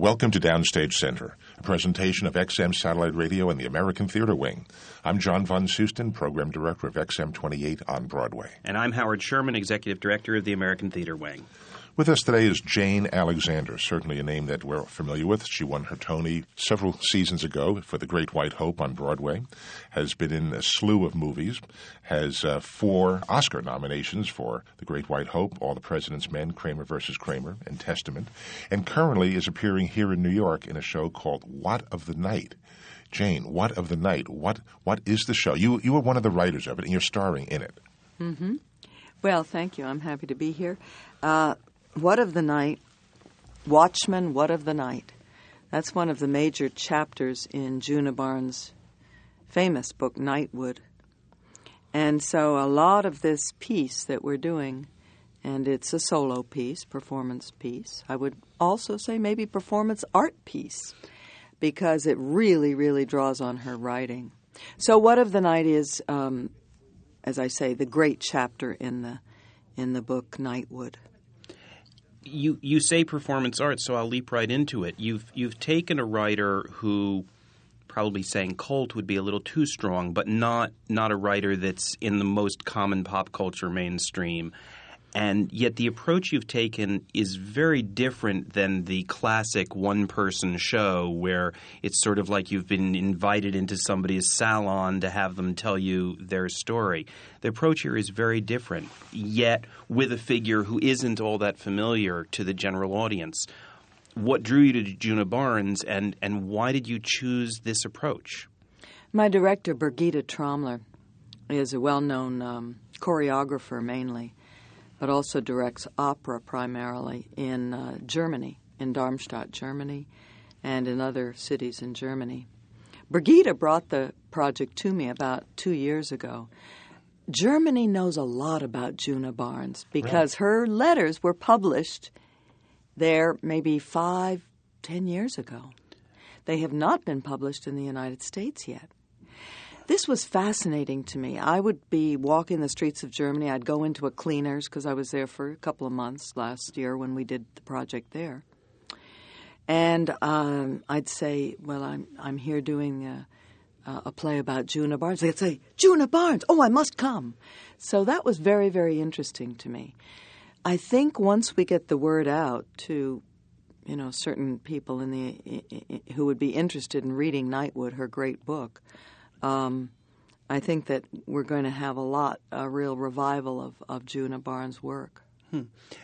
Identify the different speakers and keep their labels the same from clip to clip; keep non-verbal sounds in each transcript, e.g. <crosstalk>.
Speaker 1: Welcome to Downstage Center, a presentation of XM Satellite Radio and the American Theater Wing. I'm John Von Soosten, Program Director of XM 28 on Broadway.
Speaker 2: And I'm Howard Sherman, Executive Director of the American Theater Wing.
Speaker 1: With us today is Jane Alexander, certainly a name that we're familiar with. She won her Tony several seasons ago for The Great White Hope on Broadway, has been in a slew of movies, has uh, four Oscar nominations for The Great White Hope, All the President's Men, Kramer versus Kramer, and Testament, and currently is appearing here in New York in a show called What of the Night. Jane, What of the Night? What what is the show? You you were one of the writers of it, and you're starring in it.
Speaker 3: Mm-hmm. Well, thank you. I'm happy to be here. Uh, what of the Night, Watchman, What of the Night. That's one of the major chapters in Djuna Barnes' famous book, Nightwood. And so a lot of this piece that we're doing, and it's a solo piece, performance piece, I would also say maybe performance art piece, because it really, really draws on her writing. So, What of the Night is, um, as I say, the great chapter in the in the book Nightwood
Speaker 2: you you say performance art, so I'll leap right into it. You've you've taken a writer who probably saying cult would be a little too strong, but not not a writer that's in the most common pop culture mainstream, and yet the approach you've taken is very different than the classic one person show where it's sort of like you've been invited into somebody's salon to have them tell you their story. The approach here is very different, yet with a figure who isn't all that familiar to the general audience. What drew you to Djuna Barnes, and, and why did you choose this approach?
Speaker 3: My director, Birgitta Trommler, is a well known um, choreographer mainly but also directs opera primarily in uh, Germany, in Darmstadt, Germany, and in other cities in Germany. Brigida brought the project to me about two years ago. Germany knows a lot about Djuna Barnes because right. her letters were published there maybe five, ten years ago. They have not been published in the United States yet. This was fascinating to me. I would be walking the streets of Germany. I'd go into a cleaners because I was there for a couple of months last year when we did the project there. And um, I'd say, "Well, I'm I'm here doing a, a play about Djuna Barnes." They'd say, "Djuna Barnes! Oh, I must come." So that was very very interesting to me. I think once we get the word out to you know certain people in the who would be interested in reading Nightwood, her great book, um, I think that we're going to have a lot, a real revival of, of Djuna Barnes' work.
Speaker 2: Hmm.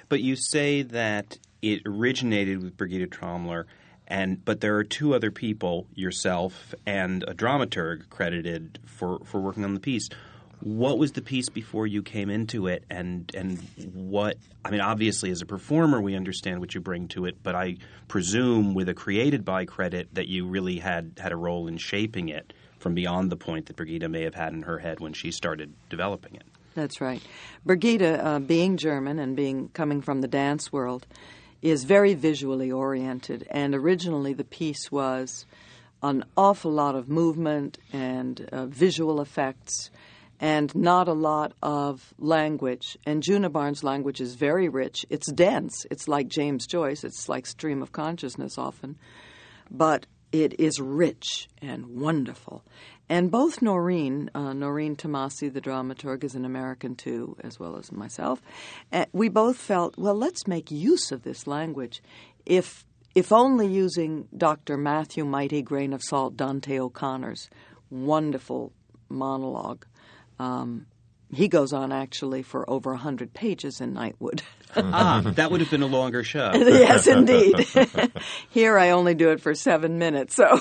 Speaker 2: But you say that it originated with Birgitta Trommler, and but there are two other people, yourself and a dramaturg, credited for, for working on the piece. What was the piece before you came into it, and and what? I mean, obviously, as a performer, we understand what you bring to it, but I presume with a created by credit that you really had had a role in shaping it from beyond the point that Brigida may have had in her head when she started developing it.
Speaker 3: That's right. Brigida, uh, being German and being coming from the dance world, is very visually oriented. And originally, the piece was an awful lot of movement and uh, visual effects and not a lot of language. And Djuna Barnes' language is very rich. It's dense. It's like James Joyce. It's like stream of consciousness often. But it is rich and wonderful. And both Noreen, uh, Noreen Tomasi, the dramaturg, is an American too, as well as myself. Uh, we both felt, well, let's make use of this language. If if only using Dr. Matthew Mighty Grain of Salt Dante O'Connor's wonderful monologue um, he goes on actually for over 100 pages in Nightwood. <laughs>
Speaker 2: ah, that would have been a longer show. <laughs>
Speaker 3: yes, indeed. <laughs> Here I only do it for seven minutes. So,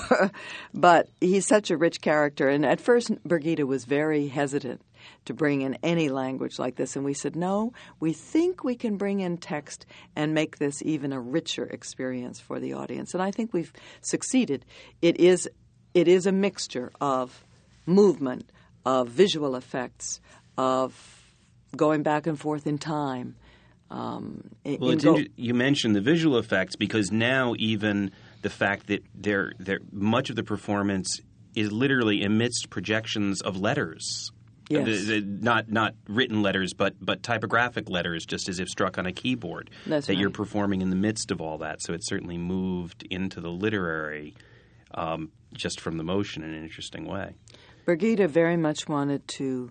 Speaker 3: but he's such a rich character. And at first, Birgitta was very hesitant to bring in any language like this. And we said, no, we think we can bring in text and make this even a richer experience for the audience. And I think we've succeeded. It is, it is a mixture of movement, of visual effects, of going back and forth in time. Um,
Speaker 2: well, in go- you mentioned the visual effects because now even the fact that there, there, much of the performance is literally amidst projections of letters.
Speaker 3: Yes.
Speaker 2: The- the- not not written letters, but but typographic letters, just as if struck on a keyboard.
Speaker 3: That's
Speaker 2: that you're performing in the midst of all that. So it certainly moved into the literary um, just from the motion in an interesting way.
Speaker 3: Brigida very much wanted to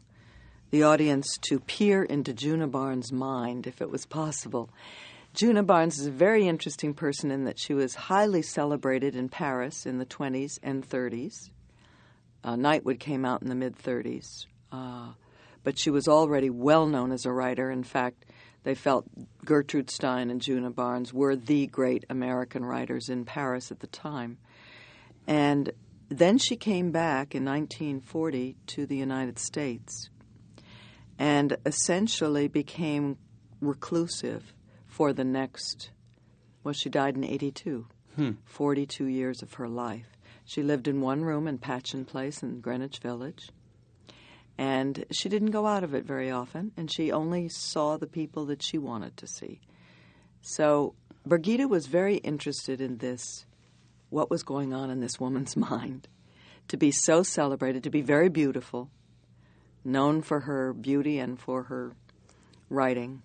Speaker 3: the audience to peer into Djuna Barnes' mind if it was possible. Djuna Barnes is a very interesting person in that she was highly celebrated in Paris in the 20s and 30s. Uh, Nightwood came out in the mid 30s, uh, but she was already well known as a writer. In fact, they felt Gertrude Stein and Djuna Barnes were the great American writers in Paris at the time. And then she came back in 1940 to the United States and essentially became reclusive for the next, well, she died in 82, hmm. 42 years of her life. She lived in one room in Patchen Place in Greenwich Village. And she didn't go out of it very often, and she only saw the people that she wanted to see. So Brigida was very interested in this what was going on in this woman's <laughs> mind. To be so celebrated, to be very beautiful, known for her beauty and for her writing,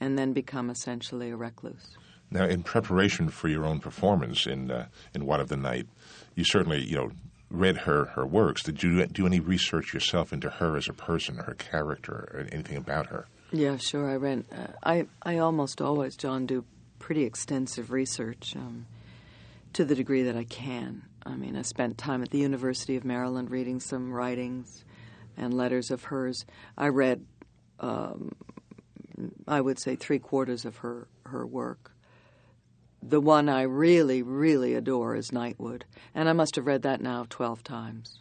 Speaker 3: and then become essentially a recluse.
Speaker 1: Now, in preparation for your own performance in uh, in What of the Night, you certainly you know read her her works. Did you do any research yourself into her as a person, her character, or anything about her?
Speaker 3: Yeah, sure. I read. Uh, I I almost always, John, do pretty extensive research um, to the degree that I can. I mean, I spent time at the University of Maryland reading some writings and letters of hers. I read, um, I would say, three quarters of her her work. The one I really, really adore is Nightwood, and I must have read that now twelve times.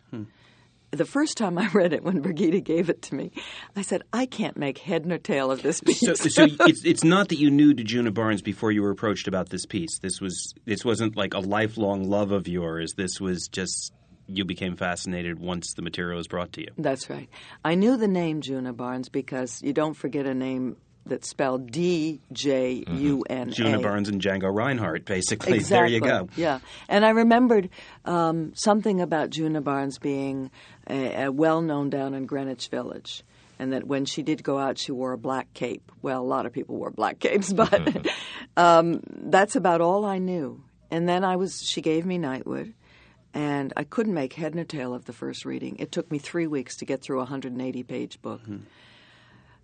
Speaker 3: The first time I read it, when Brigida gave it to me, I said, "I can't make head nor tail of this piece."
Speaker 2: So, so <laughs> it's it's not that you knew Djuna Barnes before you were approached about this piece. This was this wasn't like a lifelong love of yours. This was just you became fascinated once the material was brought to you.
Speaker 3: That's right. I knew the name Djuna Barnes because you don't forget a name that's spelled D J U N A.
Speaker 2: Djuna Barnes and Django Reinhardt, basically.
Speaker 3: Exactly.
Speaker 2: There you go.
Speaker 3: Yeah, and I remembered um, something about Djuna Barnes being a, a well known down in Greenwich Village, and that when she did go out, she wore a black cape. Well, a lot of people wore black capes, <laughs> but <laughs> um, that's about all I knew. And then I was. She gave me Nightwood. And I couldn't make head nor tail of the first reading. It took me three weeks to get through a 180 page book.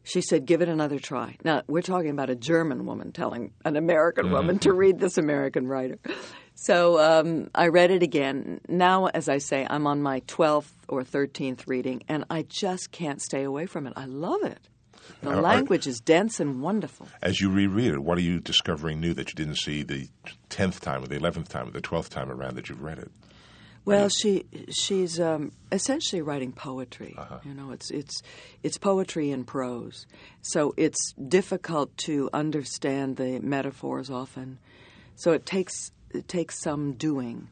Speaker 3: She said, give it another try. Now, we're talking about a German woman telling an American woman to read this American writer. So um, I read it again. Now, as I say, I'm on my 12th or 13th reading, and I just can't stay away from it. I love it. The
Speaker 1: Are- are-
Speaker 3: language is dense and wonderful.
Speaker 1: As you reread it, what are you discovering new that you didn't see the tenth time, or the eleventh time, or the twelfth time around that you've read it?
Speaker 3: Well, she she's um, essentially writing poetry.
Speaker 1: Uh-huh.
Speaker 3: You know, it's it's it's poetry in prose, so it's difficult to understand the metaphors often. So it takes it takes some doing.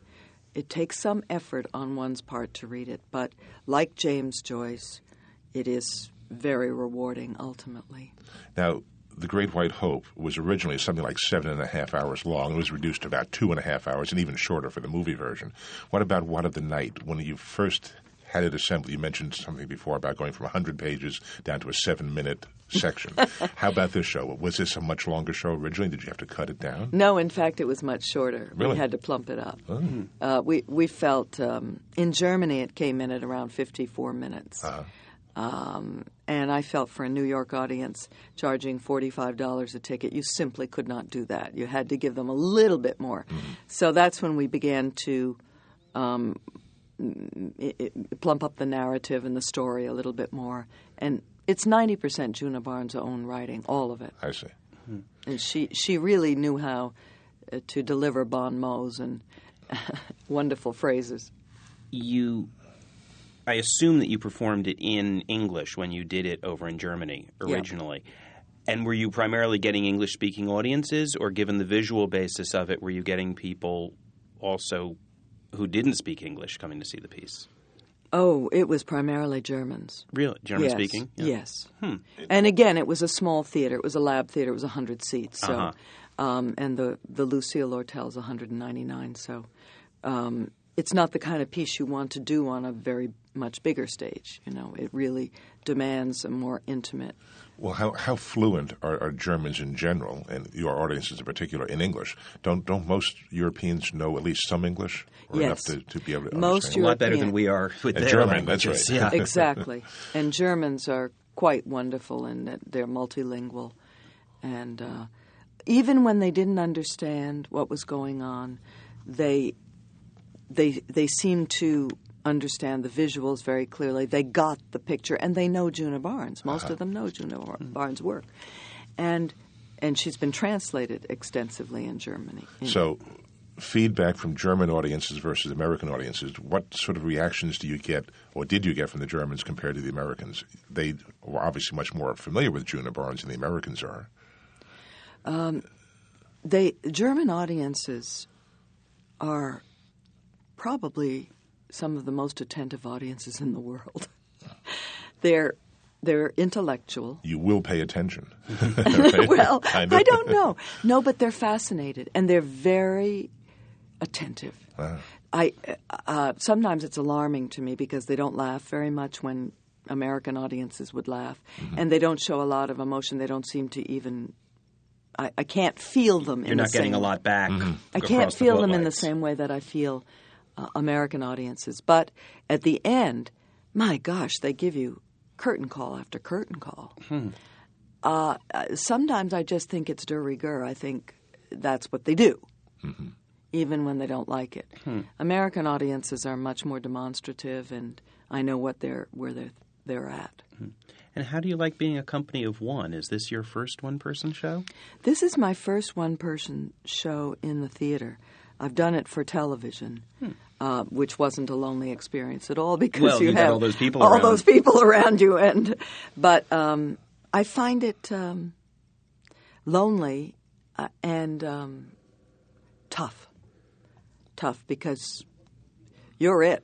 Speaker 3: It takes some effort on one's part to read it, but like James Joyce, it is very rewarding ultimately.
Speaker 1: Now, The Great White Hope was originally something like seven and a half hours long. It was reduced to about two and a half hours, and even shorter for the movie version. What about What of the Night? When you first had it assembled, you mentioned something before about going from 100 pages down to a seven minute section. <laughs> How about this show? Was this a much longer show originally? Did you have to cut it down?
Speaker 3: No, in fact, it was much shorter.
Speaker 1: Really?
Speaker 3: We had to plump it up. Uh, we we felt um, in Germany it came in at around 54 minutes. Um, and I felt for a New York audience charging $45 a ticket, you simply could not do that. You had to give them a little bit more. So that's when we began to um, i i plump up the narrative and the story a little bit more. And it's 90% Djuna Barnes' own writing, all of it
Speaker 1: I see.
Speaker 3: and she she really knew how uh, to deliver bon mots and <laughs> wonderful phrases.
Speaker 2: You, I assume that you performed it in English when you did it over in Germany
Speaker 3: Yeah.
Speaker 2: originally. And were you primarily getting English speaking audiences, or given the visual basis of it, were you getting people also who didn't speak English coming to see the piece?
Speaker 3: Oh, it was primarily Germans.
Speaker 2: Really? German
Speaker 3: yes.
Speaker 2: speaking? Yeah.
Speaker 3: Yes. And again, it was a small theater. It was a lab theater. It was 100 seats. So,
Speaker 2: Uh-huh.
Speaker 3: um, and the the Lucille Lortel's 199. So, um, it's not the kind of piece you want to do on a very much bigger stage. You know, it really demands a more intimate.
Speaker 1: Well, how, how fluent are, are Germans in general, and your audiences in particular, in English? Don't don't most Europeans know at least some English, or
Speaker 3: Yes.
Speaker 1: enough to, to be able to
Speaker 3: Most
Speaker 1: understand?
Speaker 2: a lot better than we are with
Speaker 1: And
Speaker 2: their
Speaker 1: German, that's right.
Speaker 2: Yeah. <laughs> <laughs>
Speaker 3: exactly. And Germans are quite wonderful in that they're multilingual. And uh, even when they didn't understand what was going on, they they they seemed to understand the visuals very clearly. They got the picture, and they know Djuna Barnes. Most uh-huh. of them know Djuna Bar- mm. Barnes' work, and and she's been translated extensively in Germany. In-
Speaker 1: So, feedback from German audiences versus American audiences. What sort of reactions do you get, or did you get from the Germans compared to the Americans? They were obviously much more familiar with Djuna Barnes than the Americans are.
Speaker 3: Um, they German audiences are probably some of the most attentive audiences in the world. <laughs> they're they're intellectual.
Speaker 1: You will pay attention. <laughs>
Speaker 3: well, <laughs>
Speaker 1: Kind
Speaker 3: I don't know. No, but they're fascinated and they're very attentive. I uh, sometimes it's alarming to me because they don't laugh very much when American audiences would laugh,
Speaker 1: Mm-hmm.
Speaker 3: and they don't show a lot of emotion. They don't seem to even. I, I can't feel them.
Speaker 2: You're
Speaker 3: in
Speaker 2: not
Speaker 3: the
Speaker 2: getting
Speaker 3: same
Speaker 2: a lot back.
Speaker 1: Mm-hmm.
Speaker 3: I can't
Speaker 2: across the
Speaker 3: feel them in the same way that I feel uh, American audiences. But at the end, my gosh, they give you curtain call after curtain call. Uh, uh, sometimes I just think it's de rigueur. I think that's what they do, even when they don't like it. American audiences are much more demonstrative, and I know what they're where they're they're at.
Speaker 2: And how do you like being a company of one? Is this your first one-person show?
Speaker 3: This is my first one person show in the theater. I've done it for television, uh, which wasn't a lonely experience at all because
Speaker 2: Well,
Speaker 3: you
Speaker 2: you
Speaker 3: have
Speaker 2: all those people
Speaker 3: all
Speaker 2: around.
Speaker 3: those people around you, and but um, I find it um, lonely uh, and um, tough, tough because you're it.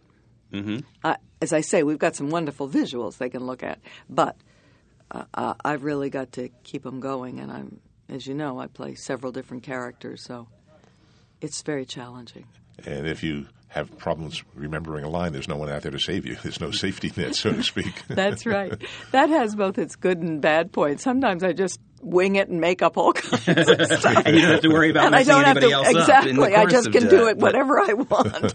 Speaker 3: Mm-hmm. Uh, as I say, we've got some wonderful visuals they can look at, but uh, I've really got to keep them going. And I'm, as you know, I play several different characters, so it's very challenging.
Speaker 1: And if you have problems remembering a line, there's no one out there to save you. <laughs> There's no safety net, so to speak. <laughs>
Speaker 3: That's right. that has both its good and bad points. Sometimes I just wing it and make up all kinds of stuff. <laughs>
Speaker 2: And you don't have to worry about
Speaker 3: and I don't have
Speaker 2: anybody
Speaker 3: to
Speaker 2: else up.
Speaker 3: exactly. I just can
Speaker 2: that.
Speaker 3: do it whatever I want.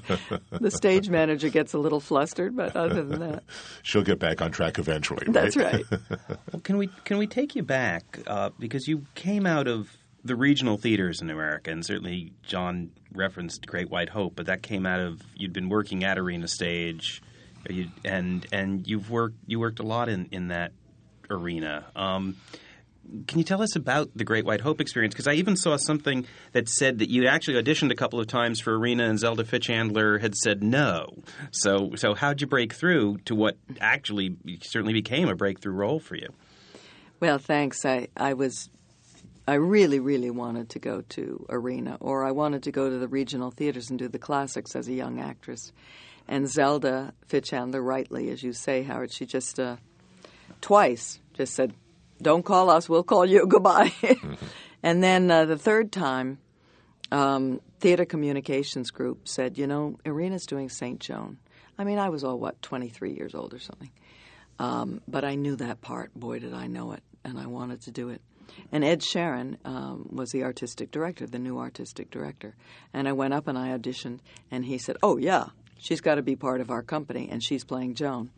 Speaker 3: the stage manager gets a little flustered, but other than that,
Speaker 1: She'll get back on track eventually.
Speaker 3: that's right.
Speaker 2: Well, can we can we take you back uh, because you came out of the regional theaters in America, and certainly John referenced Great White Hope, but that came out of you'd been working at Arena Stage, you, and and you've worked you worked a lot in in that arena. Um, can you tell us about the Great White Hope experience? Because I even saw something that said that you'd actually auditioned a couple of times for Arena, and Zelda Fichandler had said no. So, so how'd you break through to what actually certainly became a breakthrough role for you?
Speaker 3: Well, thanks. I, I was, I really, really wanted to go to Arena, or I wanted to go to the regional theaters and do the classics as a young actress. And Zelda Fichandler, rightly, as you say, Howard, she just uh, twice just said, "Don't call us, we'll call you. <laughs> Goodbye." and then uh, the third time, um, Theater Communications Group said, "You know, Arena's doing St. Joan." I mean, I was all what twenty three years old or something. Um, but I knew that part. Boy, did I know it, and I wanted to do it. And Ed Sherin um, was the artistic director, the new artistic director. And I went up and I auditioned, and he said, "Oh yeah, she's got to be part of our company, and she's playing Joan."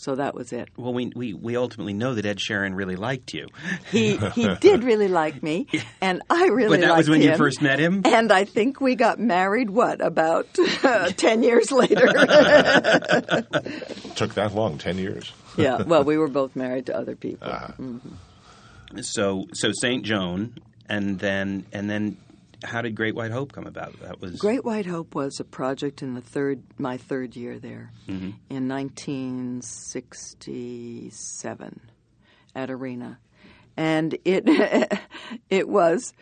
Speaker 3: So that was it.
Speaker 2: Well, we, we, we ultimately know that Ed Sherin really liked you. <laughs>
Speaker 3: He he did really like me, <laughs> and I really.
Speaker 2: But that was
Speaker 3: liked
Speaker 2: when you first met him?
Speaker 3: And I think we got married. What about uh, <laughs> ten years later?
Speaker 1: Took that long, 10 years.
Speaker 3: yeah. Well, we were both married to other people.
Speaker 2: So so Saint Joan, and then and then how did Great White Hope come about? That was
Speaker 3: Great White Hope was a project in the third my third year there
Speaker 2: Mm-hmm.
Speaker 3: in 1967 at Arena, and it <laughs> it was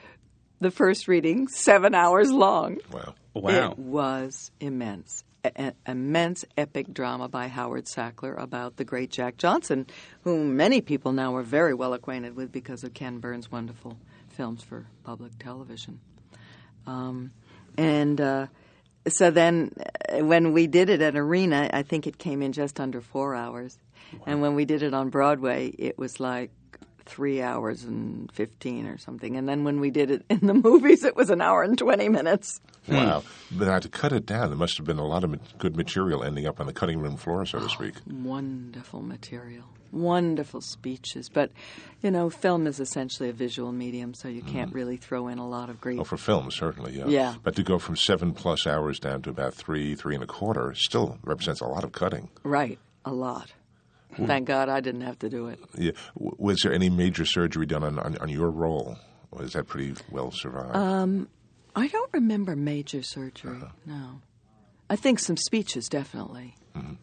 Speaker 3: the first reading seven hours long.
Speaker 1: Wow.
Speaker 2: Wow.
Speaker 3: It was immense. An immense epic drama by Howard Sackler about the great Jack Johnson, whom many people now are very well acquainted with because of Ken Burns' wonderful films for public television. Um, and uh, so then uh, when we did it at Arena, I think it came in just under four hours, and when we did it on Broadway, it was like three hours and 15 or something. And then when we did it in the <laughs> movies, it was an hour and 20 minutes.
Speaker 1: Wow. Hmm. But now to cut it down, there must have been a lot of good material ending up on the cutting room floor, so to speak. <gasps>
Speaker 3: Wonderful material. Wonderful speeches. But, you know, film is essentially a visual medium, so you can't hmm. really throw in a lot of great.
Speaker 1: Oh, for film, certainly, yeah.
Speaker 3: Yeah.
Speaker 1: But to go from seven plus hours down to about three, three and a quarter still represents a lot of cutting.
Speaker 3: Right. A lot. Thank God I didn't have to do it.
Speaker 1: Yeah. Was there any major surgery done on, on, on your role? Or is that pretty well survived?
Speaker 3: Um, I don't remember major surgery. Uh-huh. No, I think some speeches definitely, mm-hmm.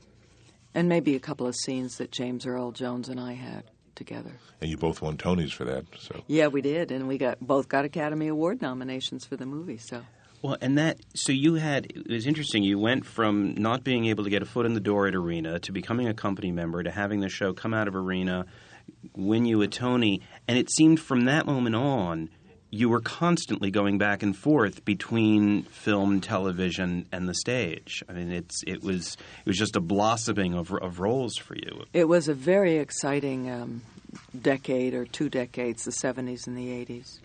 Speaker 3: and maybe a couple of scenes that James Earl Jones and I had together.
Speaker 1: and you both won Tonys for that. So
Speaker 3: Yeah, we did, and we got both got Academy Award nominations for the movie. So
Speaker 2: Well, and that so you had it was interesting. You went from not being able to get a foot in the door at Arena to becoming a company member to having the show come out of Arena, win you a Tony, and it seemed from that moment on you were constantly going back and forth between film, television, and the stage. I mean, it's it was it was just a blossoming of of roles for you.
Speaker 3: it was a very exciting um, decade or two decades, the '70s and the '80s.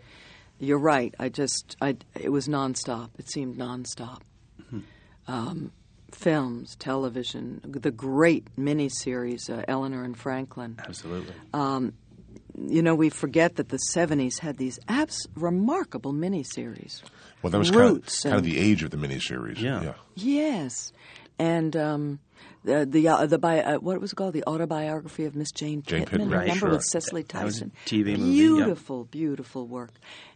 Speaker 3: You're right. I just, I, it was nonstop. It seemed nonstop. Um, films, television, the great miniseries, uh, Eleanor and Franklin.
Speaker 2: Absolutely.
Speaker 3: you know, we forget that the 70s had these abs- remarkable miniseries.
Speaker 1: well, that was kind of,
Speaker 3: Roots
Speaker 1: kind of the age of the miniseries.
Speaker 2: Yeah.
Speaker 1: yeah.
Speaker 3: Yes. And um, the the uh, the bi- uh, what was it called the autobiography of Miss Jane
Speaker 1: Jane
Speaker 3: Pittman.
Speaker 1: Pittman,
Speaker 3: Remember
Speaker 2: sure.
Speaker 3: with Cicely
Speaker 2: That was a
Speaker 3: Tyson.
Speaker 2: TV movie, yeah.
Speaker 3: Beautiful, beautiful work.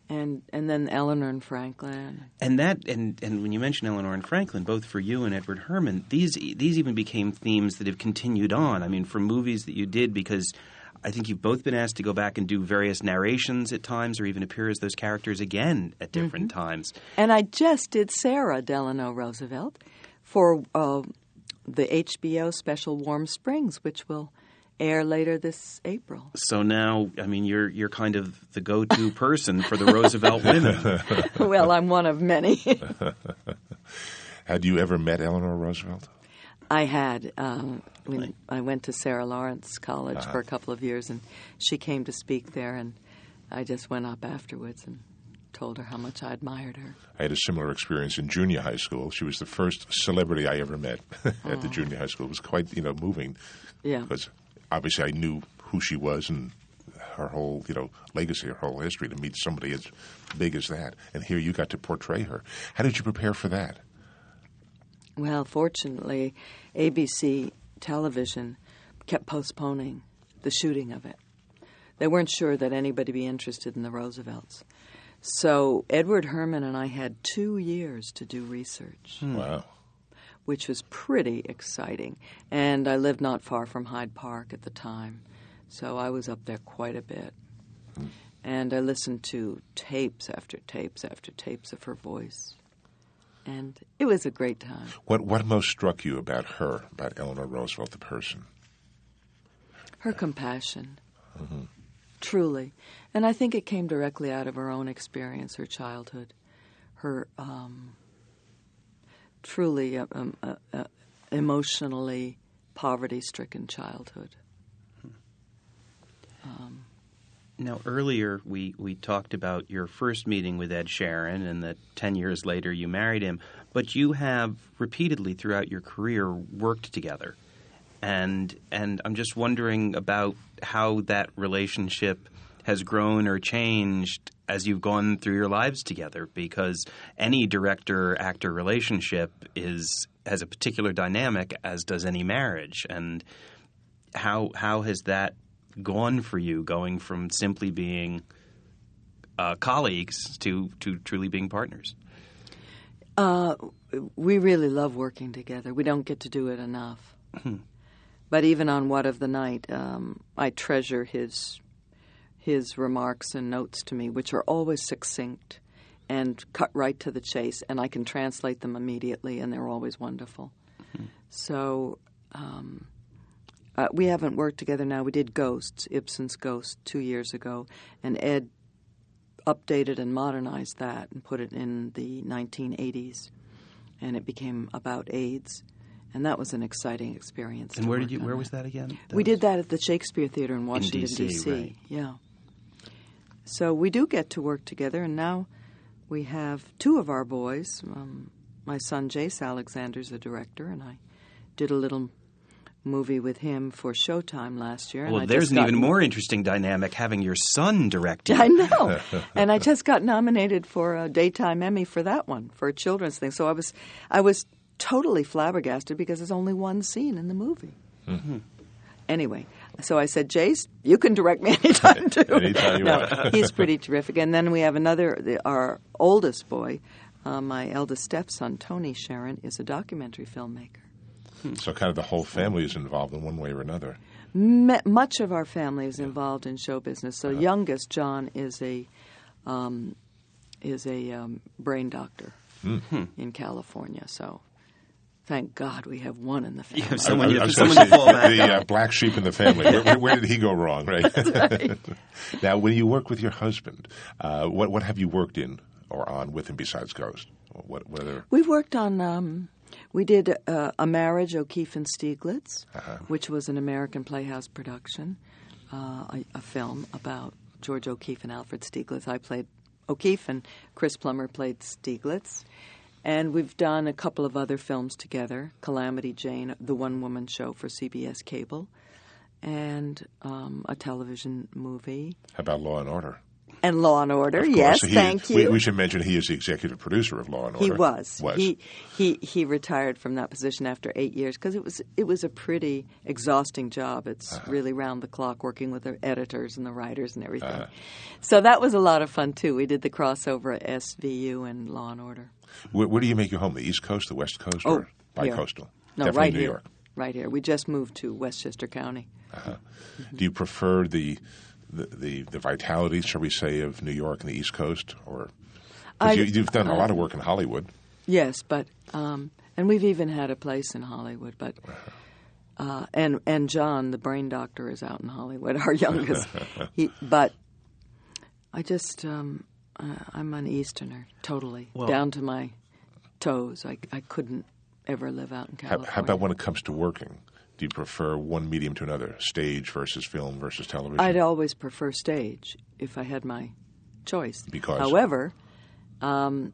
Speaker 3: And and then Eleanor and Franklin.
Speaker 2: And that, and, and when you mention Eleanor and Franklin, both for you and Edward Herrmann, these these even became themes that have continued on. I mean, for movies that you did, because I think you've both been asked to go back and do various narrations at times, or even appear as those characters again at different
Speaker 3: Mm-hmm.
Speaker 2: times.
Speaker 3: And I just did Sara Delano Roosevelt for uh, the HBO special Warm Springs, which will air later this April.
Speaker 2: So now, I mean, you're you're kind of the go-to <laughs> person for the Roosevelt women. <laughs>
Speaker 3: well, I'm one of many. <laughs>
Speaker 1: Had you ever met Eleanor Roosevelt?
Speaker 3: I had. Um, when I went to Sarah Lawrence College for a couple of years, and she came to speak there, and I just went up afterwards and told her how much I admired her.
Speaker 1: I had a similar experience in junior high school. She was the first celebrity I ever met at the junior high school. It was quite, you know, moving.
Speaker 3: Yeah.
Speaker 1: Because obviously I knew who she was and her whole, you know, legacy, her whole history. To meet somebody as big as that, and here you got to portray her. How did you prepare for that?
Speaker 3: Well, fortunately, ABC television kept postponing the shooting of it. They weren't sure that anybody be interested in the Roosevelts. So Edward Herrmann and I had two years to do research, hmm.
Speaker 1: Wow.
Speaker 3: Which was pretty exciting. And I lived not far from Hyde Park at the time, so I was up there quite a bit. And I listened to tapes after tapes after tapes of her voice. And it was a great time.
Speaker 1: What what most struck you about her, about Eleanor Roosevelt, the person?
Speaker 3: her compassion, truly, and I think it came directly out of her own experience, her childhood, her um, truly uh, um, uh, uh, emotionally poverty-stricken childhood.
Speaker 2: Now, earlier we, we talked about your first meeting with Ed Sherin and that 10 years later you married him, but you have repeatedly throughout your career worked together. And, and I'm just wondering about how that relationship has grown or changed as you've gone through your lives together because any director actor relationship is has a particular dynamic as does any marriage and how how has that gone for you going from simply being uh, colleagues to to truly being partners
Speaker 3: We really love working together. We don't get to do it enough. but even on What of the Night, um, I treasure his his remarks and notes to me, which are always succinct and cut right to the chase, and I can translate them immediately, and they're always wonderful. So um, uh, we haven't worked together now. We did Ghosts, Ibsen's Ghost, two years ago, and Ed updated and modernized that and put it in the 1980s. and it became about AIDS, and that was an exciting experience.
Speaker 2: And where did you? Where was that again?
Speaker 3: We did that at the Shakespeare Theater in Washington
Speaker 2: D.C.,
Speaker 3: D.C.
Speaker 2: right.
Speaker 3: Yeah. So we do get to work together, and now we have two of our boys. Um, my son Jace Alexander's a director, and I did a little movie with him for Showtime last year. and
Speaker 2: Well, there's an even more interesting dynamic having your son direct. <laughs>
Speaker 3: I know, <laughs> and I just got nominated for a daytime Emmy for that one for a children's thing. So I was, I was totally flabbergasted because there's only one scene in the movie.
Speaker 1: Mm-hmm.
Speaker 3: Anyway, so I said, Jace, you can direct me <laughs> anytime too. <laughs>
Speaker 1: Anytime you
Speaker 3: no,
Speaker 1: want. <laughs>
Speaker 3: he's pretty terrific. And then we have another, the, our oldest boy, uh, my eldest stepson, Tony Sherin, is a documentary filmmaker.
Speaker 1: So kind of the whole family is involved in one way or another.
Speaker 3: Me- much of our family is involved in show business.
Speaker 1: Uh-huh.
Speaker 3: So youngest John is a um, is a um, brain doctor
Speaker 1: Hmm.
Speaker 3: in California. So thank God we have one in the family.
Speaker 2: You have someone,
Speaker 1: I-
Speaker 2: you
Speaker 1: I
Speaker 2: have someone
Speaker 1: gonna
Speaker 2: fall
Speaker 1: say,
Speaker 2: back
Speaker 1: the uh, black sheep in the family. Where, where, where did he go wrong? Right. <laughs> <laughs> now, when you work with your husband, uh, what what have you worked in or on with him besides Ghost? What what other?
Speaker 3: We've worked on. Um, we did uh, a marriage, O'Keeffe and Stieglitz,
Speaker 1: Uh-huh.
Speaker 3: which was an American Playhouse production, uh, a, a film about George O'Keeffe and Alfred Stieglitz. I played O'Keeffe, and Chris Plummer played Stieglitz. And we've done a couple of other films together Calamity Jane, the one woman show for CBS Cable, and um, a television movie.
Speaker 1: How about Law and Order?
Speaker 3: And Law and Order, yes,
Speaker 1: He-
Speaker 3: thank you.
Speaker 1: We, we should mention he is the executive producer of Law and Order.
Speaker 3: He was.
Speaker 1: Was.
Speaker 3: He he he retired from that position after eight years because it was it was a pretty exhausting job. It's
Speaker 1: Uh-huh.
Speaker 3: really round the clock working with the editors and the writers and everything.
Speaker 1: Uh-huh.
Speaker 3: So that was a lot of fun too. We did the crossover at SVU and Law and Order.
Speaker 1: where, where do you make your home? The East Coast, the West Coast,
Speaker 3: Oh,
Speaker 1: or
Speaker 3: here.
Speaker 1: bi-coastal?
Speaker 3: No,
Speaker 1: Definitely
Speaker 3: right
Speaker 1: New
Speaker 3: here.
Speaker 1: York.
Speaker 3: Right here. We just moved to Westchester County.
Speaker 1: Do you prefer the, the the the vitality, shall we say, of New York and the East Coast, or 'cause
Speaker 3: I-
Speaker 1: you, you've done a lot of work in Hollywood?
Speaker 3: Yes, but um, and we've even had a place in Hollywood, but. Uh, and and John, the brain doctor, is out in Hollywood. <laughs> Our youngest, <laughs> he, but I just um, uh, I'm an Easterner, totally
Speaker 2: Well-
Speaker 3: down to my toes. I I couldn't ever live out in
Speaker 1: How,
Speaker 3: California.
Speaker 1: how about when it comes to working? Do you prefer one medium to another, stage versus film versus television?
Speaker 3: I'd always prefer stage if I had my choice.
Speaker 1: Because?
Speaker 3: however, um,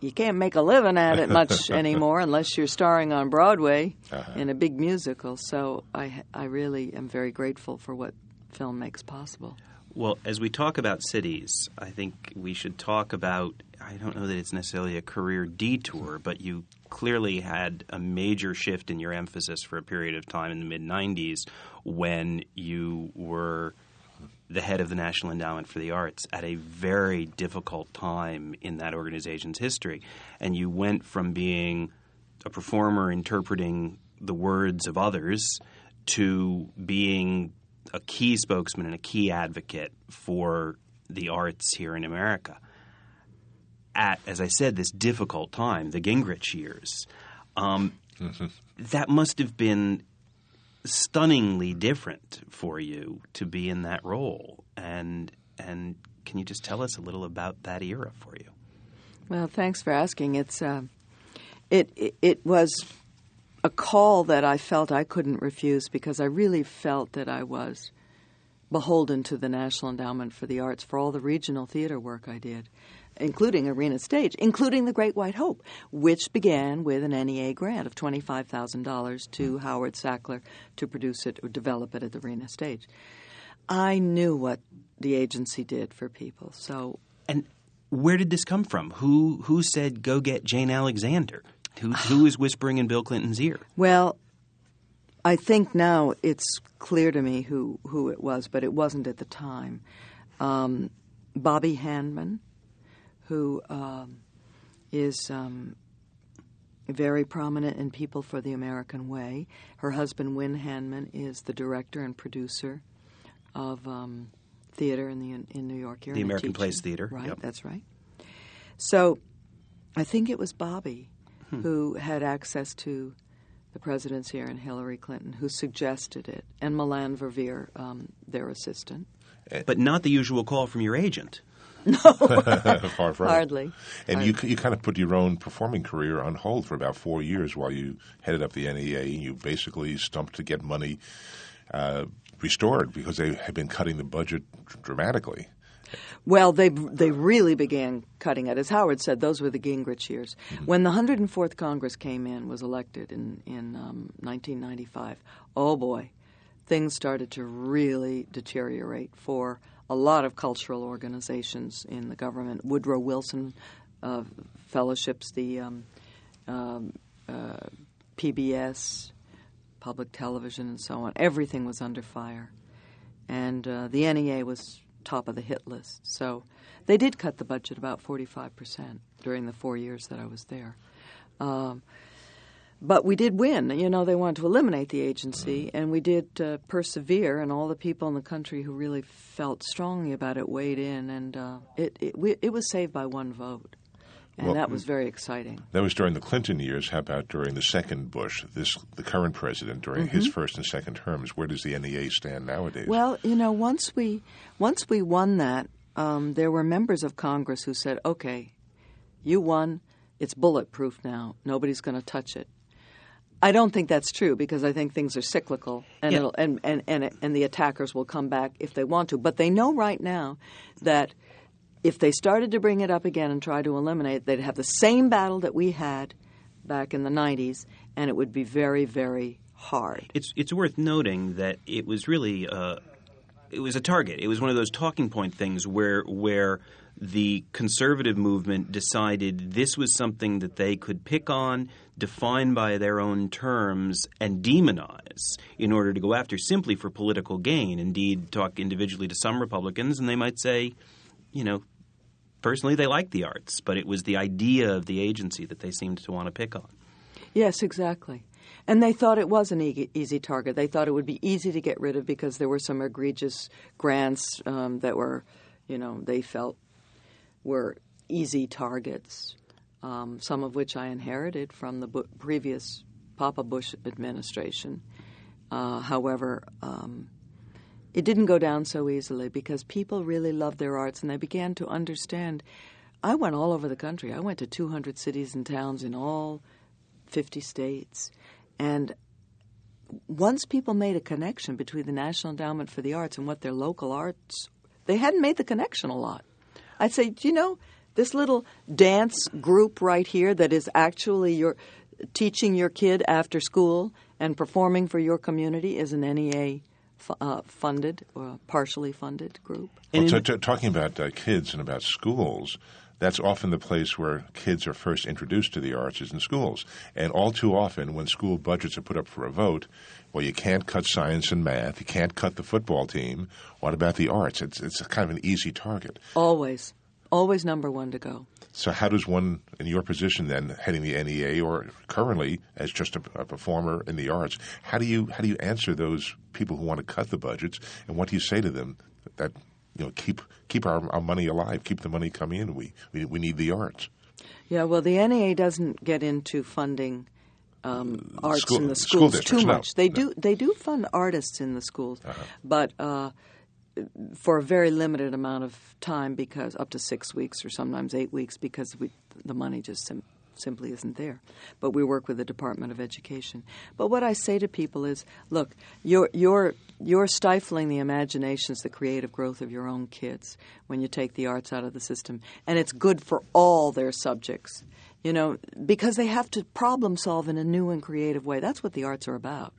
Speaker 3: you can't make a living at it much <laughs> anymore unless you're starring on Broadway
Speaker 1: Uh-huh.
Speaker 3: in a big musical. So I, I really am very grateful for what film makes possible.
Speaker 2: Well, as we talk about cities, I think we should talk about. I don't know that it's necessarily a career detour, but you clearly had a major shift in your emphasis for a period of time in the mid 90s when you were the head of the National Endowment for the Arts at a very difficult time in that organization's history. And you went from being a performer interpreting the words of others to being a key spokesman and a key advocate for the arts here in America. At, as I said, this difficult time, the Gingrich years, um, <laughs> that must have been stunningly different for you to be in that role. And and can you just tell us a little about that era for you?
Speaker 3: Well, thanks for asking. It's uh, it, it it was a call that I felt I couldn't refuse because I really felt that I was beholden to the National Endowment for the Arts for all the regional theater work I did, including Arena Stage, including The Great White Hope, which began with an NEA grant of $25,000 to Howard Sackler to produce it or develop it at the Arena Stage. I knew what the agency did for people, so
Speaker 2: And where did this come from? Who who said go get Jane Alexander? Who who is whispering in Bill Clinton's ear?
Speaker 3: Well, I think now it's clear to me who, who it was, but it wasn't at the time. Um, Bobby Handman, who um, is um, very prominent in People for the American Way. Her husband, Win Handman, is the director and producer of um, theater in the in New York here.
Speaker 2: The American. Place Theater,
Speaker 3: Right,
Speaker 2: yep.
Speaker 3: that's right. So I think it was Bobby
Speaker 2: Hmm.
Speaker 3: who had access to the presidents here and Hillary Clinton who suggested it, and Melanne Verveer, um, their assistant.
Speaker 2: But not the usual call from your agent. <laughs> <laughs>
Speaker 1: Far from it.
Speaker 3: Hardly.
Speaker 1: And you you kind of put your own performing career on hold for about four years while you headed up the NEA. And you basically stumped to get money uh, restored because they had been cutting the budget dramatically.
Speaker 3: Well, they they really began cutting it. As Howard said, those were the Gingrich years. When the 104th Congress came in, was elected in in um, 1995. Oh boy, things started to really deteriorate for a lot of cultural organizations in the government. Woodrow Wilson uh, fellowships, the um, um, uh, PBS, public television, and so on. Everything was under fire, and uh, the NEA was top of the hit list. So they did cut the budget about 45% during the four years that I was there. Um, but we did win. You know, they wanted to eliminate the agency, and we did uh, persevere, and all the people in the country who really felt strongly about it weighed in, and uh, it, it, we, it was saved by one vote. And
Speaker 1: Well,
Speaker 3: that was very exciting.
Speaker 1: That was during the Clinton years. How about during the second Bush? This the current president during his
Speaker 3: Mm-hmm.
Speaker 1: first and second terms. Where does the NEA stand nowadays?
Speaker 3: Well, you know, once we once we won that, um, there were members of Congress who said, "Okay, you won. It's bulletproof now. Nobody's going to touch it." I don't think that's true because I think things are cyclical, and
Speaker 2: Yeah.
Speaker 3: it'll, and and and and the attackers will come back if they want to. But they know right now that if they started to bring it up again and try to eliminate it, they'd have the same battle that we had back in the '90s, and it would be very, very hard.
Speaker 2: It's it's worth noting that it was really uh, it was a target. It was one of those talking point things where where the conservative movement decided this was something that they could pick on, define by their own terms, and demonize in order to go after simply for political gain. Indeed, talk individually to some Republicans, and they might say, you know, personally they like the arts, but it was the idea of the agency that they seemed to want to pick on.
Speaker 3: Yes, exactly. And they thought it was an e- easy target. They thought it would be easy to get rid of because there were some egregious grants um, that were, you know, they felt were easy targets. Um, some of which I inherited from the bu- previous Papa Bush administration. Uh, however, um, it didn't go down so easily because people really loved their arts and they began to understand. I went all over the country. I went to 200 cities and towns in all 50 states. And once people made a connection between the National Endowment for the Arts and what their local arts, they hadn't made the connection a lot. I'd say, you know, this little dance group right here that is actually your teaching your kid after school and performing for your community is an NEA fu- uh, funded or partially funded group.
Speaker 1: Well, t- t- talking about uh, kids and about schools, that's often the place where kids are first introduced to the arts is in schools. And all too often, when school budgets are put up for a vote, well, you can't cut science and math, you can't cut the football team. What about the arts? It's it's kind of an easy target.
Speaker 3: Always, always number one to go.
Speaker 1: So, how does one, in your position then, heading the NEA, or currently as just a, a performer in the arts, how do you how do you answer those people who want to cut the budgets, and what do you say to them that you know keep keep our, our money alive, keep the money coming in? We we, we need the arts.
Speaker 3: Yeah, well, the NEA doesn't get into funding um, arts
Speaker 1: School-
Speaker 3: in the schools
Speaker 1: districts,
Speaker 3: too
Speaker 1: no,
Speaker 3: much. They
Speaker 1: no.
Speaker 3: do they do fund artists in the schools, but uh, for a very limited amount of time because up to six weeks or sometimes eight weeks because we, the money just sim- simply isn't there. But we work with the Department of Education. But what I say to people is, look, you're you're you're stifling the imaginations, the creative growth of your own kids when you take the arts out of the system, and it's good for all their subjects. You know, because they have to problem solve in a new and creative way. That's what the arts are about.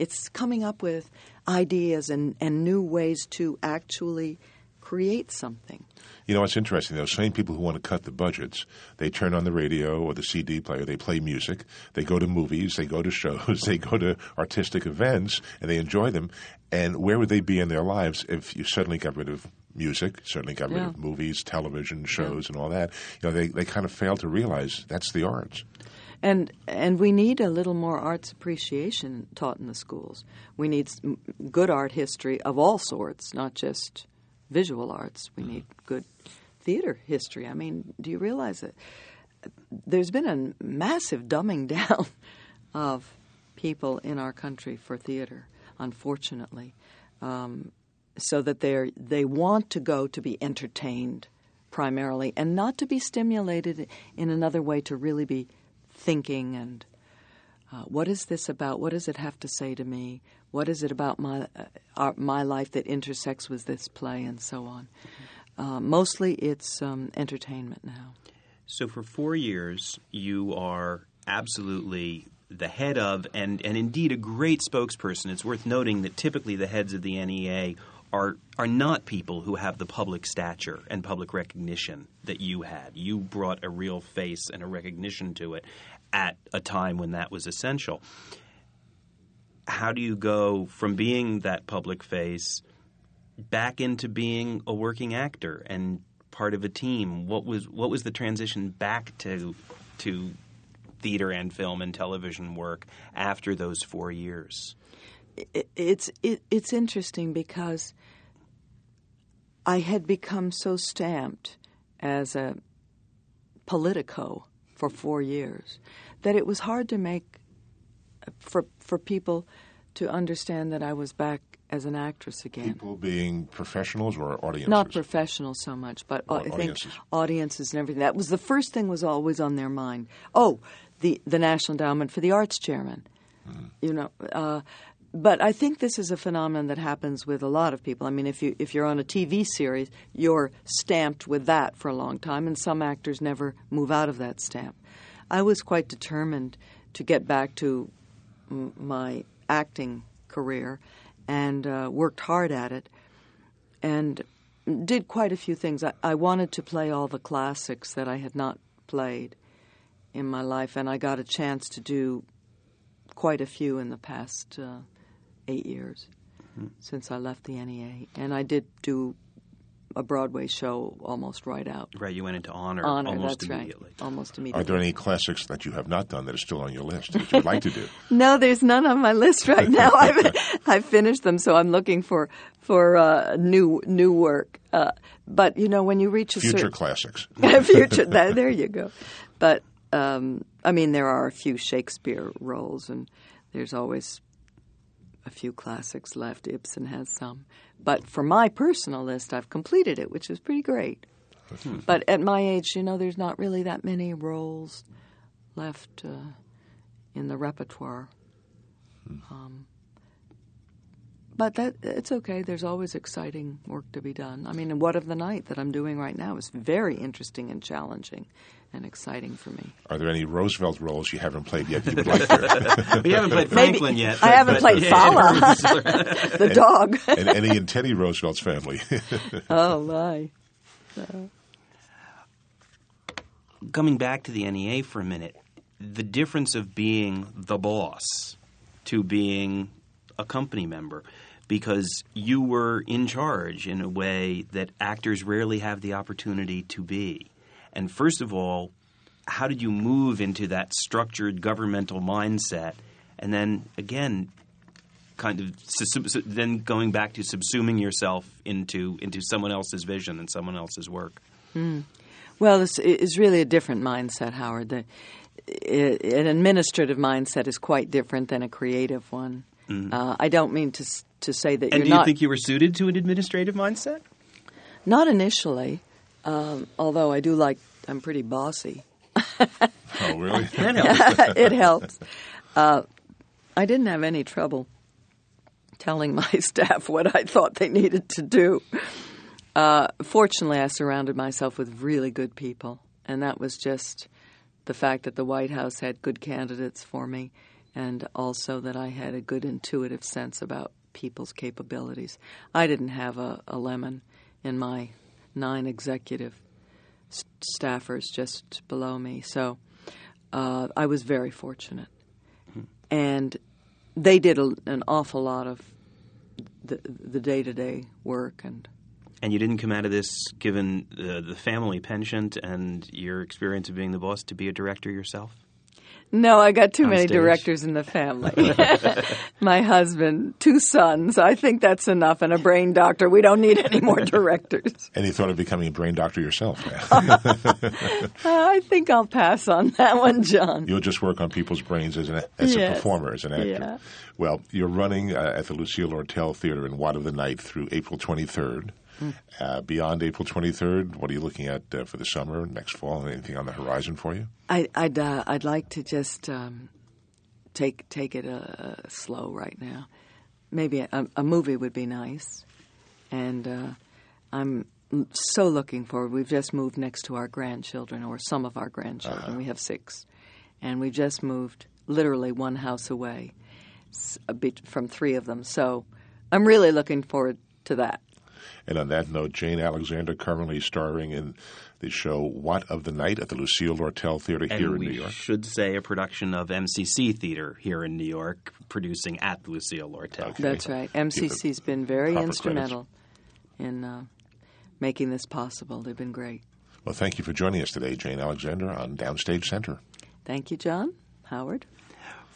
Speaker 3: It's coming up with ideas and, and new ways to actually create something.
Speaker 1: You know, it's interesting. Those same people who want to cut the budgets, they turn on the radio or the CD player, they play music, they go to movies, they go to shows, <laughs> they go to artistic events, and they enjoy them. And where would they be in their lives if you suddenly got rid of music, certainly got rid
Speaker 3: Yeah.
Speaker 1: of movies, television shows, and all that? You know, they, they kind of fail to realize that's the arts.
Speaker 3: And and we need a little more arts appreciation taught in the schools. We need good art history of all sorts, not just visual arts. We need good theater history. I mean, do you realize that there's been a massive dumbing <laughs> down of people in our country for theater, unfortunately. Um, so that they they want to go to be entertained primarily and not to be stimulated in another way to really be thinking and uh, what is this about? What does it have to say to me? What is it about my uh, our, my life that intersects with this play and so on? Uh, mostly, it's um, entertainment now.
Speaker 2: So for four years, you are absolutely the head of, and, and indeed a great spokesperson. It's worth noting that typically the heads of the NEA are are not people who have the public stature and public recognition that you had. You brought a real face and a recognition to it at a time when that was essential. How do you go from being that public face back into being a working actor and part of a team? What was what was the transition back to to theater and film and television work after those four years?
Speaker 3: it's it, it's interesting because I had become so stamped as a politico for four years that it was hard to make for for people to understand that I was back as an actress again.
Speaker 1: People being professionals or audiences?
Speaker 3: Not professionals so much, but
Speaker 1: Or
Speaker 3: I think
Speaker 1: audiences.
Speaker 3: audiences and everything. That was the first thing was always on their mind. Oh, the the National Endowment for the Arts chairman. You know, uh, but I think this is a phenomenon that happens with a lot of people. I mean, if you if you're on a TV series, you're stamped with that for a long time, and some actors never move out of that stamp. I was quite determined to get back to m- my acting career, and uh, worked hard at it, and did quite a few things. I, I wanted to play all the classics that I had not played in my life, and I got a chance to do quite a few in the past uh, eight years since I left the NEA. And I did do a Broadway show almost right out.
Speaker 2: Right, you went into honor,
Speaker 3: Honor,
Speaker 2: almost
Speaker 3: that's
Speaker 2: immediately.
Speaker 3: right. Almost immediately.
Speaker 1: Are there any classics that you have not done that are still on your list that you'd like to do? <laughs>
Speaker 3: No, there's none on my list right <laughs> now. I've I've finished them, so I'm looking for for uh, new new work. Uh, but you know, when you reach a
Speaker 1: Future
Speaker 3: certain
Speaker 1: classics. <laughs>
Speaker 3: future, there, there you go. But um, I mean, there are a few Shakespeare roles, and there's always a few classics left. Ibsen has some, but for my personal list, I've completed it, which is pretty great. But at my age, you know, there's not really that many roles left uh, in the repertoire. Um, but that it's okay. There's always exciting work to be done. I mean, What of the Night that I'm doing right now is very interesting and challenging and exciting for me.
Speaker 1: Are there any Roosevelt roles you haven't played yet that you would like to? <laughs>
Speaker 2: We haven't played
Speaker 3: Maybe-
Speaker 2: Franklin yet.
Speaker 3: I haven't
Speaker 2: but-
Speaker 3: played Fala, <laughs> <laughs> the dog.
Speaker 1: and any in Teddy Roosevelt's family?
Speaker 3: oh my!
Speaker 2: Coming back to the NEA for a minute, the difference of being the boss to being a company member, because you were in charge in a way that actors rarely have the opportunity to be. And first of all, how did you move into that structured governmental mindset? And then again, kind of then going back to subsuming yourself into into someone else's vision and someone else's work.
Speaker 3: Well, it's, it's really a different mindset, Howard. The, an administrative mindset is quite different than a creative one. Uh, I don't mean to to say that
Speaker 2: Mm-hmm. And do you
Speaker 3: not
Speaker 2: think you were suited to an administrative mindset?
Speaker 3: not initially. Um, although I do like, I'm pretty bossy. <laughs>
Speaker 1: oh, really? <laughs> <laughs>
Speaker 3: it helps. Uh, I didn't have any trouble telling my staff what I thought they needed to do. Uh, fortunately, I surrounded myself with really good people, and that was just the fact that the White House had good candidates for me, and also that I had a good intuitive sense about people's capabilities. I didn't have a, a lemon in my nine executive s- staffers just below me, so uh, I was very fortunate, and they did a, an awful lot of the day to day work and.
Speaker 2: And you didn't come out of this, given the, the family penchant and your experience of being the boss, to be a director yourself?
Speaker 3: No, I got too many
Speaker 2: stage?
Speaker 3: directors in the family. <laughs> <laughs> My husband, two sons. I think that's enough, and a brain doctor. We don't need any more <laughs> directors.
Speaker 1: Any thought of becoming a brain doctor yourself?
Speaker 3: I think I'll pass on that one, John.
Speaker 1: You'll just work on people's brains as, an, as a performer, as an actor.
Speaker 3: Yeah.
Speaker 1: Well, you're running uh, at the Lucille Lortel Theater in What of the Night through April 23rd. Uh, beyond April 23rd, what are you looking at uh, for the summer, next fall? Anything on the horizon for you?
Speaker 3: I, I'd uh, I'd like to just um, take take it uh, slow right now. Maybe a, a movie would be nice, and uh, I'm so looking forward. We've just moved next to our grandchildren, or some of our grandchildren. We have six, and we just moved literally one house away s- a bit from three of them. So I'm really looking forward to that.
Speaker 1: And on that note, Jane Alexander currently starring in the show What of the Night at the Lucille Lortel Theater
Speaker 2: And
Speaker 1: here in New York.
Speaker 2: should say a production of MCC Theater here in New York, producing at the Lucille Lortel.
Speaker 1: Okay.
Speaker 3: That's right. MCC's been very
Speaker 1: proper
Speaker 3: instrumental in uh, making this possible. They've been great.
Speaker 1: Well, thank you for joining us today, Jane Alexander, on Downstage Center.
Speaker 3: Thank you, John. Howard.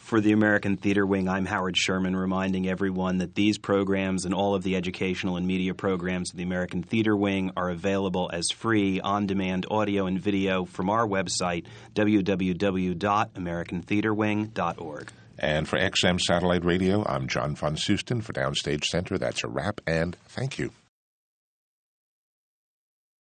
Speaker 2: For the American Theater Wing, I'm Howard Sherman, reminding everyone that these programs and all of the educational and media programs of the American Theater Wing are available as free on demand audio and video from our website, www.americantheaterwing.org.
Speaker 1: And for XM Satellite Radio, I'm John von Soosten for Downstage Center. That's a wrap, and thank you.